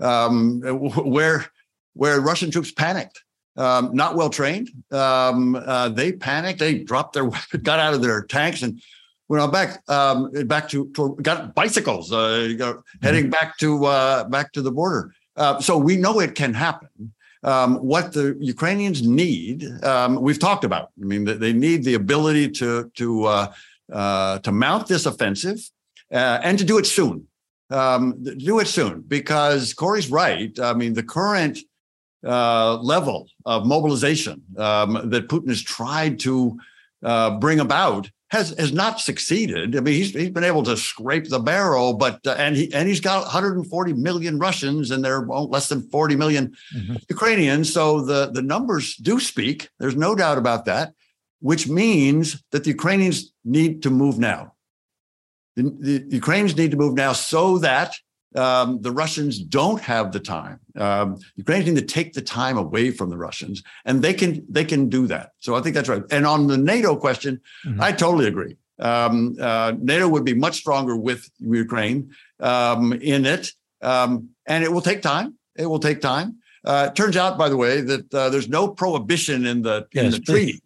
um, *laughs* where where Russian troops panicked, um, not well trained. Um, uh, they panicked. They dropped their *laughs* got out of their tanks, and went on back um, back to, to, got bicycles, uh, know, heading mm-hmm. back to uh, back to the border. Uh, so we know it can happen. Um, what the Ukrainians need, um, we've talked about. I mean, they need the ability to to uh, uh, to mount this offensive uh, and to do it soon. Um, do it soon because Kori's right. I mean, the current uh, level of mobilization um, that Putin has tried to uh, bring about has has not succeeded. I mean, he's he's been able to scrape the barrel, but uh, and he and he's got 140 million Russians, and there are less than 40 million mm-hmm. Ukrainians. So the the numbers do speak. There's no doubt about that. Which means that the Ukrainians need to move now. The, the Ukrainians need to move now so that um, the Russians don't have the time. Um, Ukrainians need to take the time away from the Russians, and they can they can do that. So I think that's right. And on the NATO question, mm-hmm. I totally agree. Um, uh, NATO would be much stronger with Ukraine um, in it, um, and it will take time. It will take time. Uh, it turns out, by the way, that uh, there's no prohibition in the, yes, in the treaty.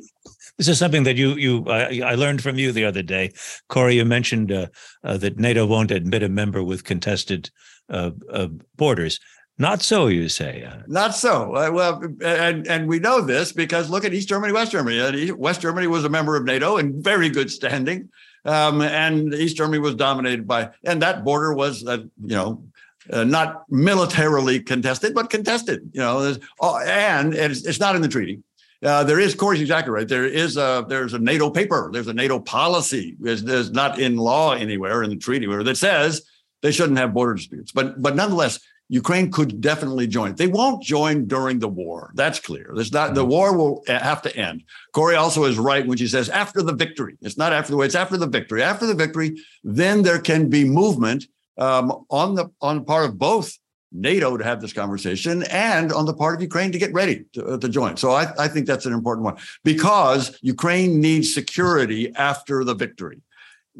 This is something that you you I, I learned from you the other day, Kori. You mentioned uh, uh, that NATO won't admit a member with contested uh, uh borders. Not so, you say. Uh. Not so. Uh, well, and and we know this because look at East Germany, West Germany. West Germany was a member of NATO in very good standing, um, and East Germany was dominated by, and that border was, you know, uh, not militarily contested, but contested. You know, and it's, it's not in the treaty. Uh, there is, Kori's exactly right. There is a there's a NATO paper. There's a NATO policy. There's, there's not in law anywhere in the treaty where that says they shouldn't have border disputes. But but nonetheless, Ukraine could definitely join. They won't join during the war. That's clear. There's not the mm-hmm. war will have to end. Kori also is right when she says after the victory. It's not after the way. It's after the victory. After the victory, then there can be movement um, on the on the part of both NATO to have this conversation and on the part of Ukraine to get ready to, uh, to join. So I, I, think that's an important one because Ukraine needs security after the victory.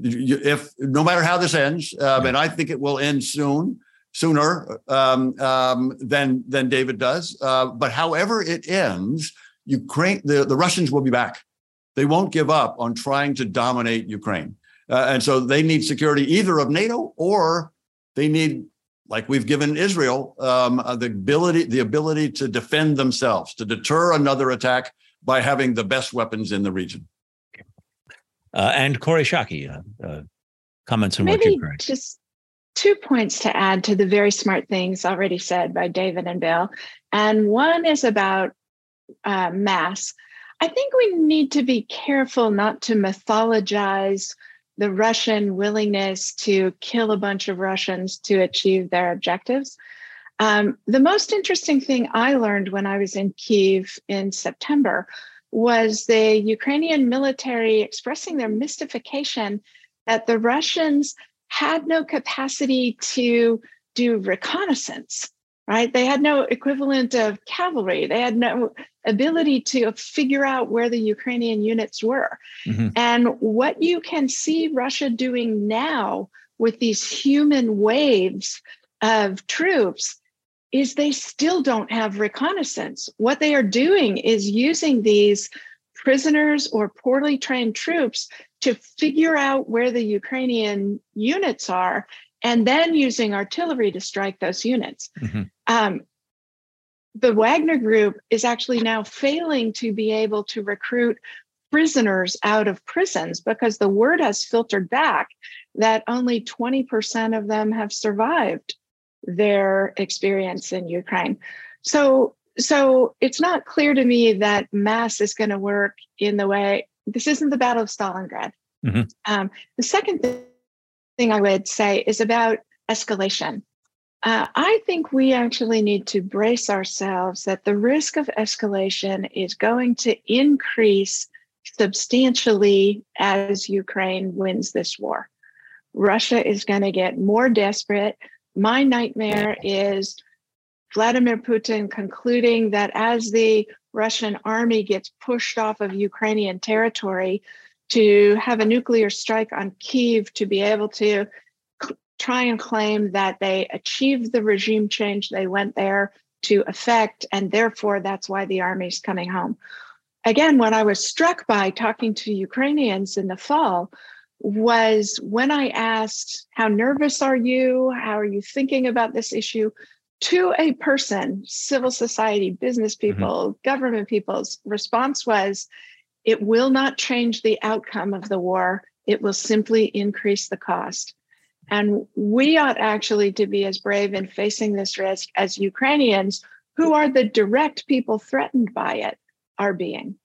If no matter how this ends, um, and I think it will end soon, sooner um, um, than than David does. Uh, but however it ends, Ukraine, the, the Russians will be back. They won't give up on trying to dominate Ukraine, uh, and so they need security either of NATO or they need like we've given Israel um, uh, the ability the ability to defend themselves, to deter another attack by having the best weapons in the region. Uh, and Kori Schake, uh, uh, comments on Maybe what you've heard. Just two points to add to the very smart things already said by David and Bill, and one is about uh, mass. I think we need to be careful not to mythologize the Russian willingness to kill a bunch of Russians to achieve their objectives. Um, the most interesting thing I learned when I was in Kiev in September was the Ukrainian military expressing their mystification that the Russians had no capacity to do reconnaissance right? They had no equivalent of cavalry. They had no ability to figure out where the Ukrainian units were. Mm-hmm. And what you can see Russia doing now with these human waves of troops is they still don't have reconnaissance. What they are doing is using these prisoners or poorly trained troops to figure out where the Ukrainian units are and then using artillery to strike those units. Mm-hmm. Um, the Wagner Group is actually now failing to be able to recruit prisoners out of prisons because the word has filtered back that only 20% of them have survived their experience in Ukraine. So, so it's not clear to me that mass is going to work in the way. This isn't the Battle of Stalingrad. Mm-hmm. Um, the second thing I would say is about escalation. Uh, I think we actually need to brace ourselves that the risk of escalation is going to increase substantially as Ukraine wins this war. Russia is going to get more desperate. My nightmare is Vladimir Putin concluding that as the Russian army gets pushed off of Ukrainian territory, to have a nuclear strike on Kiev to be able to try and claim that they achieved the regime change they went there to effect, and therefore that's why the army's coming home. Again, what I was struck by talking to Ukrainians in the fall was when I asked, How nervous are you? How are you thinking about this issue? To a person, civil society, business mm-hmm. people, mm-hmm. government people's response was, It will not change the outcome of the war. It will simply increase the cost. And we ought actually to be as brave in facing this risk as Ukrainians, who are the direct people threatened by it, are being.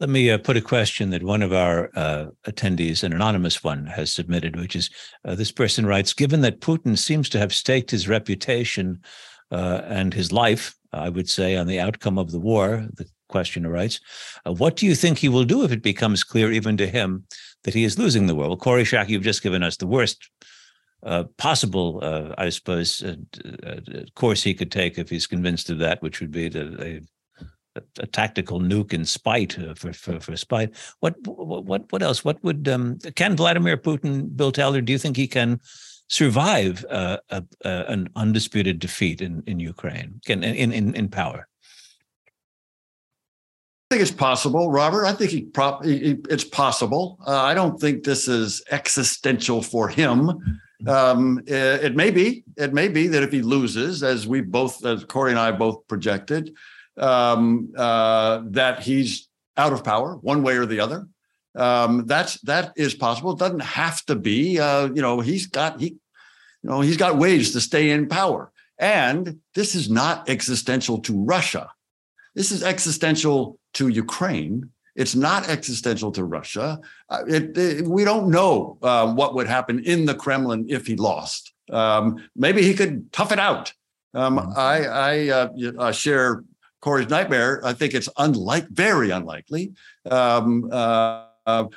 Let me uh, put a question that one of our uh, attendees, an anonymous one, has submitted, which is uh, this person writes Given that Putin seems to have staked his reputation uh, and his life, I would say, on the outcome of the war, the questioner writes, uh, what do you think he will do if it becomes clear, even to him, that he is losing the war. Well, Kori Schake, you've just given us the worst uh, possible, uh, I suppose, uh, uh course he could take if he's convinced of that, which would be a, a, a tactical nuke in spite uh, for, for, for spite. What what what else? What would um, can Vladimir Putin, Bill Taylor? Do you think he can survive uh, a, an undisputed defeat in in Ukraine, can in in in power? I think it's possible, Robert. I think he prop, it's possible. Uh, I don't think this is existential for him. Um, it, it, may be. It may be that if he loses, as we both, as Kori and I both projected, um, uh, that he's out of power one way or the other. Um, that's that is possible. It doesn't have to be. Uh, you know, he's got he, you know, he's got ways to stay in power. And this is not existential to Russia. This is existential to Ukraine. It's not existential to Russia. Uh, it, it, we don't know uh, what would happen in the Kremlin if he lost. Um, maybe he could tough it out. Um, mm-hmm. I, I uh, uh, share Kori's nightmare. I think it's unlike, very unlikely. Um, uh,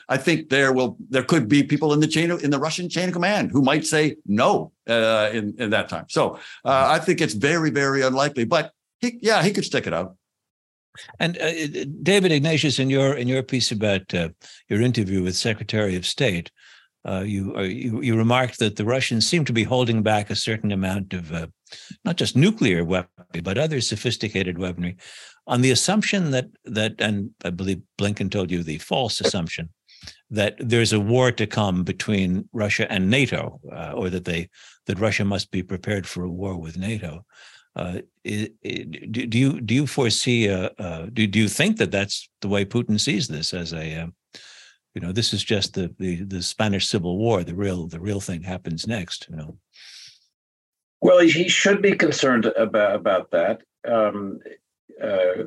I think there will there could be people in the chain of, in the Russian chain of command who might say no uh, in in that time. So I think it's very very unlikely. But he, yeah, he could stick it out. And uh, David Ignatius, in your in your piece about uh, your interview with Secretary of State, uh, you, uh, you, you remarked that the Russians seem to be holding back a certain amount of uh, not just nuclear weaponry but other sophisticated weaponry, on the assumption that that and I believe Blinken told you the false assumption that there's a war to come between Russia and NATO, uh, or that they that Russia must be prepared for a war with NATO. Uh, it, it, do you do you foresee a, uh, do do you think that that's the way Putin sees this as a uh, you know this is just the, the the Spanish Civil War the real the real thing happens next you know well he should be concerned about about that um, uh,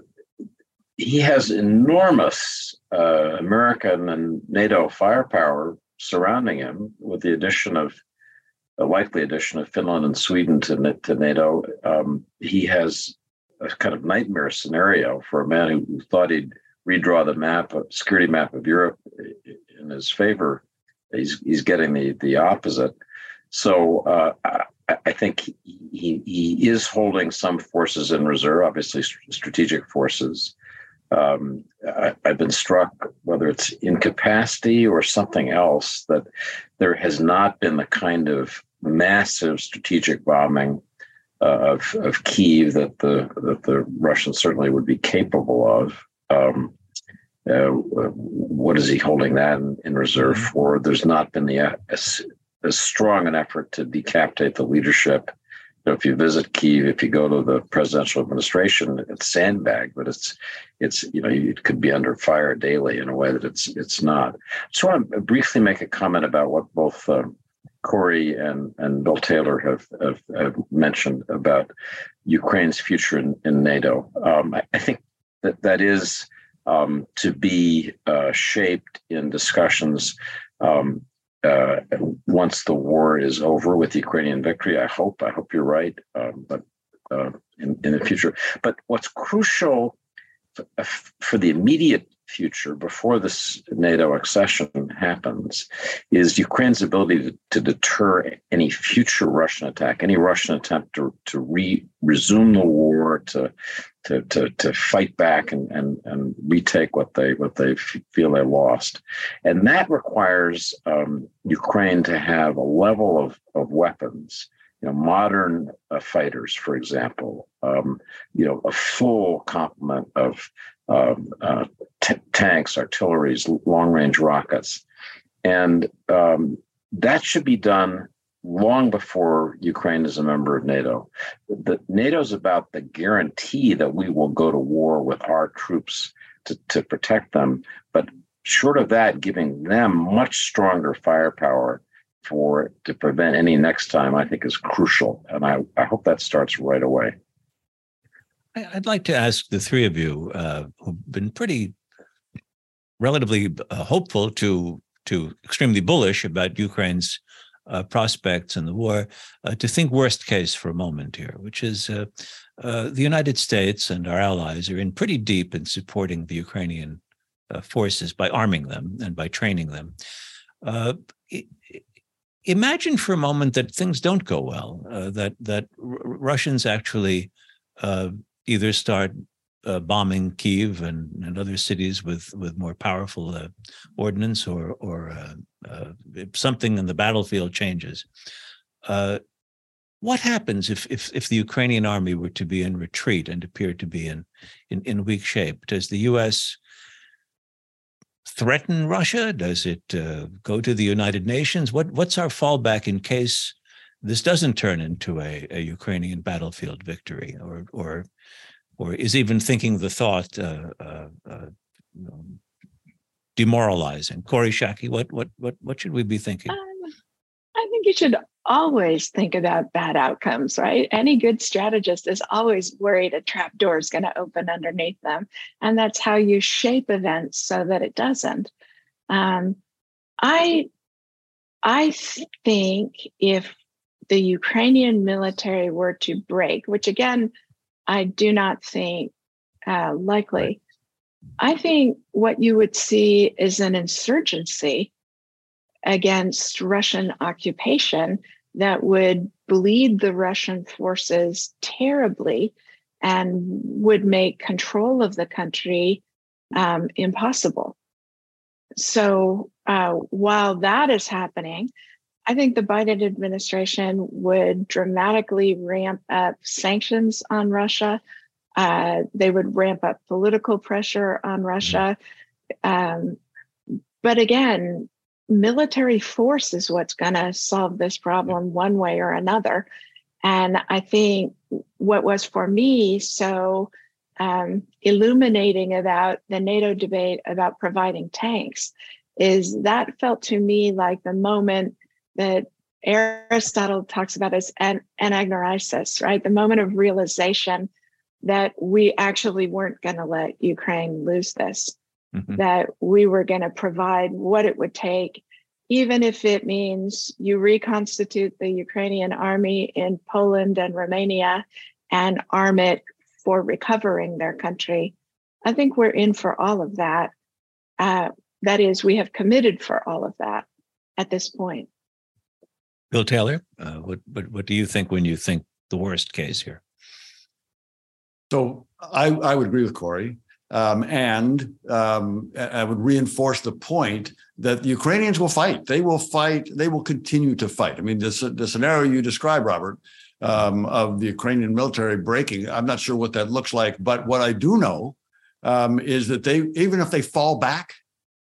he has enormous uh, American and NATO firepower surrounding him with the addition of a likely addition of Finland and Sweden to, to NATO, um, he has a kind of nightmare scenario for a man who, thought he'd redraw the map, a security map of Europe in his favor. He's he's getting the the opposite. So uh, I, think he he is holding some forces in reserve, obviously strategic forces. Um, I, have been struck, whether it's incapacity or something else, that there has not been the kind of massive strategic bombing uh, of of Kiev that the that the Russians certainly would be capable of. Um, uh, what is he holding that in, in reserve mm-hmm. for? There's not been the uh, as, as strong an effort to decapitate the leadership know, if you visit Kiev, if you go to the presidential administration, it's sandbagged, but it's it's you know it could be under fire daily in a way that it's it's not. I just want to briefly make a comment about what both um, Kori and, and Bill Taylor have, have, have mentioned about Ukraine's future in, in NATO. Um, I, I, think that that is um, to be uh, shaped in discussions um, uh, once the war is over with the Ukrainian victory. I hope. I hope you're right. Um, but uh, in, in the future. But what's crucial uh, for the immediate future before this NATO accession happens is Ukraine's ability to, to, deter any future Russian attack, any Russian attempt to, to re, resume the war, to, to, to, to fight back and, and, and retake what they what they feel they lost. And that requires um, Ukraine to have a level of, of weapons you know, modern uh, fighters, for example, um, you know, a full complement of uh, t- tanks, artilleries, long-range rockets, and um, that should be done long before Ukraine is a member of NATO. The, NATO is about the guarantee that we will go to war with our troops to, to protect them, but short of that, giving them much stronger firepower for to prevent any next time, I think is crucial. And I, I hope that starts right away. I'd like to ask the three of you uh, who've been pretty relatively uh, hopeful to to extremely bullish about Ukraine's uh, prospects in the war uh, to think worst case for a moment here, which is uh, uh, the United States and our allies are in pretty deep in supporting the Ukrainian forces by arming them and by training them. Imagine for a moment that things don't go well, that that R- Russians actually uh, either start uh, bombing Kiev and, and other cities with with more powerful uh, ordnance, or or uh, uh, something in the battlefield changes. what happens if, if if the Ukrainian army were to be in retreat and appear to be in in, in weak shape? Does the U.S threaten Russia? Does it uh, go to the United Nations? What what's our fallback in case this doesn't turn into a, a Ukrainian battlefield victory, or or or is even thinking the thought uh, uh, uh demoralizing? Kori Schake, what what what what should we be thinking? Um, I think you should always think about bad outcomes, right? Any good strategist is always worried a trap door is going to open underneath them. And that's how you shape events so that it doesn't. Um, I, I think if the Ukrainian military were to break, which again, I do not think uh, likely, I think what you would see is an insurgency against Russian occupation that would bleed the Russian forces terribly and would make control of the country um, impossible. So uh, while that is happening, I think the Biden administration would dramatically ramp up sanctions on Russia. Uh, they would ramp up political pressure on Russia. Um, but again, military force is what's going to solve this problem one way or another. And I think what was for me so um, illuminating about the NATO debate about providing tanks is that felt to me like the moment that Aristotle talks about as an anagnorisis, right? The moment of realization that we actually weren't going to let Ukraine lose this mm-hmm. that we were going to provide what it would take, even if it means you reconstitute the Ukrainian army in Poland and Romania and arm it for recovering their country. I think we're in for all of that. Uh, that is, we have committed for all of that at this point. Bill Taylor, uh, what, what what do you think when you think the worst case here? So I, I would agree with Kori. Um, and um, I would reinforce the point that the Ukrainians will fight. They will fight. They will continue to fight. I mean, this, the scenario you described, Robert, um, of the Ukrainian military breaking, I'm not sure what that looks like. But what I do know um, is that they, even if they fall back,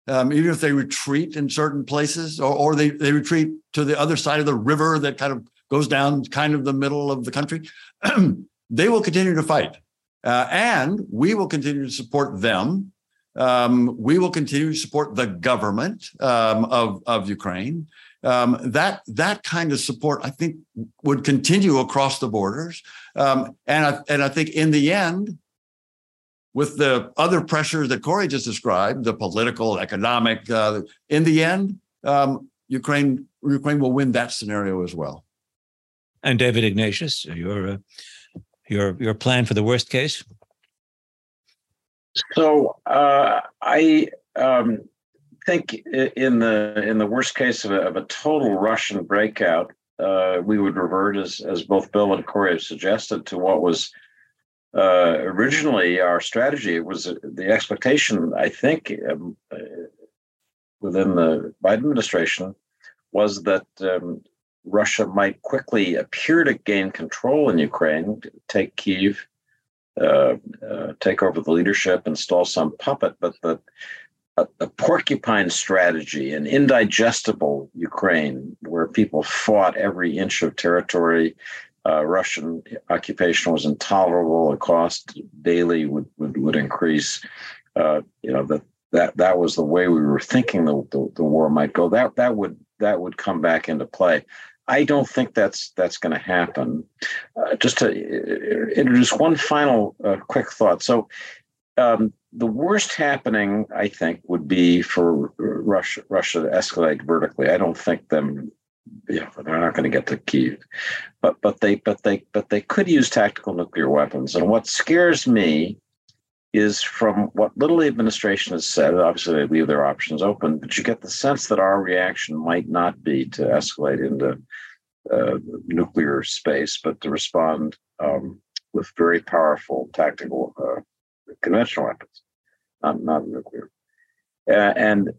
um, even if they retreat in certain places, or, or they, they retreat to the other side of the river that kind of goes down kind of the middle of the country, *clears throat* they will continue to fight. Uh, and we will continue to support them. Um, we will continue to support the government um, of, of Ukraine. Um, that that kind of support, I think, would continue across the borders, um, and I, and I think in the end, with the other pressures that Kori just described, the political, economic, uh, in the end, um, Ukraine Ukraine will win that scenario as well. And David Ignatius, your uh, your your plan for the worst case? So uh, I um, think in the in the worst case of a, of a total Russian breakout, uh, we would revert, as as both Bill and Kori have suggested, to what was uh, originally our strategy. Was the expectation, I think, um, uh, within the Biden administration, was that um, Russia might quickly appear to gain control in Ukraine, take Kiev, uh, uh, take over the leadership, install some puppet, but the a, porcupine strategy, an indigestible Ukraine where people fought every inch of territory. Uh, Russian occupation was intolerable. The cost daily would would, would increase. Uh, you know that that that was the way we were thinking the, the, the war might go. That that would that would come back into play. I don't think that's that's going to happen. Uh, just to uh, introduce one final uh, quick thought. So, um, the worst happening, I think, would be for Russia Russia to escalate vertically. I don't think them. Yeah, they're not going to get to Kiev, but but they but they but they could use tactical nuclear weapons. And what scares me is from what little the administration has said. Obviously, they leave their options open, but you get the sense that our reaction might not be to escalate into uh, nuclear space, but to respond um, with very powerful tactical uh, conventional weapons, not, not nuclear. Uh, and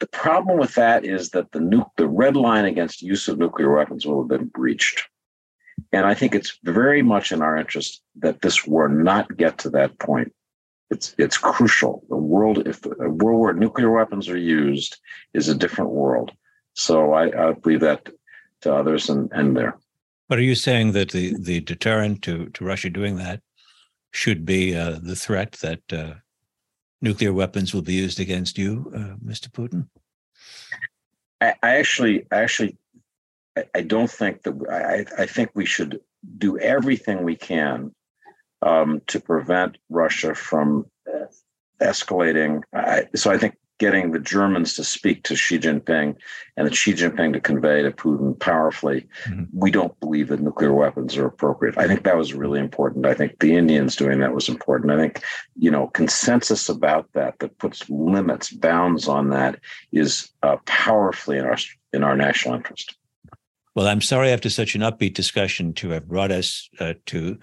the problem with that is that the nu- the red line against use of nuclear weapons will have been breached. And I think it's very much in our interest that this war not get to that point it's it's crucial. The world, if a world where nuclear weapons are used, is a different world. So I, I believe that to others and and there. But are you saying that the the deterrent to to Russia doing that should be uh, the threat that uh, nuclear weapons will be used against you, uh, Mr. Putin? I, I actually, actually, I, I don't think that. I, I think we should do everything we can um, to prevent Russia from uh, escalating. I, so I think getting the Germans to speak to Xi Jinping and Xi Jinping to convey to Putin powerfully, mm-hmm. we don't believe that nuclear weapons are appropriate. I think that was really important. I think the Indians doing that was important. I think, you know, consensus about that that puts limits, bounds on that is uh, powerfully in our in our national interest. Well, I'm sorry after such an upbeat discussion to have brought us uh, to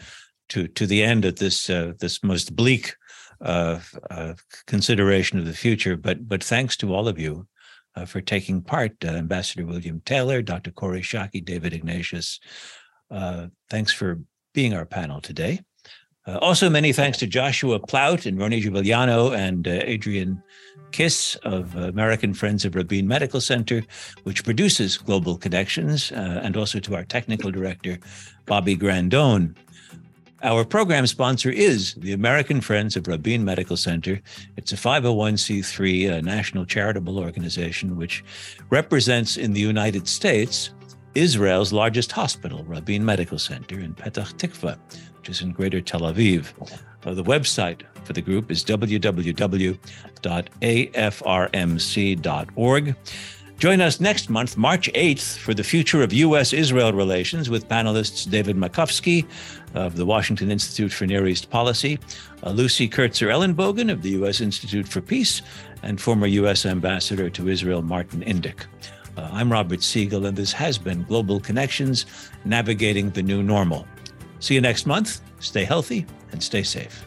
to to the end of this uh, this most bleak uh, uh, consideration of the future. But but thanks to all of you uh, for taking part, uh, Ambassador William Taylor, Dr. Kori Schake, David Ignatius. Uh, thanks for being our panel today. also, many thanks to Joshua Plout and Roni Giuliano and Adrian Kiss of American Friends of Rabin Medical Center, which produces Global Connections, and also to our technical director, Bobby Grandone. Our program sponsor is the American Friends of Rabin Medical Center. It's a 501c3 a national charitable organization which represents in the United States Israel's largest hospital, Rabin Medical Center in Petah Tikva, which is in Greater Tel Aviv. Uh, the website for the group is www.afrmc.org. Join us next month, March 8th, for the future of U.S. Israel relations with panelists David Makovsky of the Washington Institute for Near East Policy, uh, Lucy Kurtzer Ellenbogen of the U.S. Institute for Peace, and former U.S. Ambassador to Israel Martin Indyk. Uh, I'm Robert Siegel, and this has been Global Connections Navigating the New Normal. See you next month. Stay healthy and stay safe.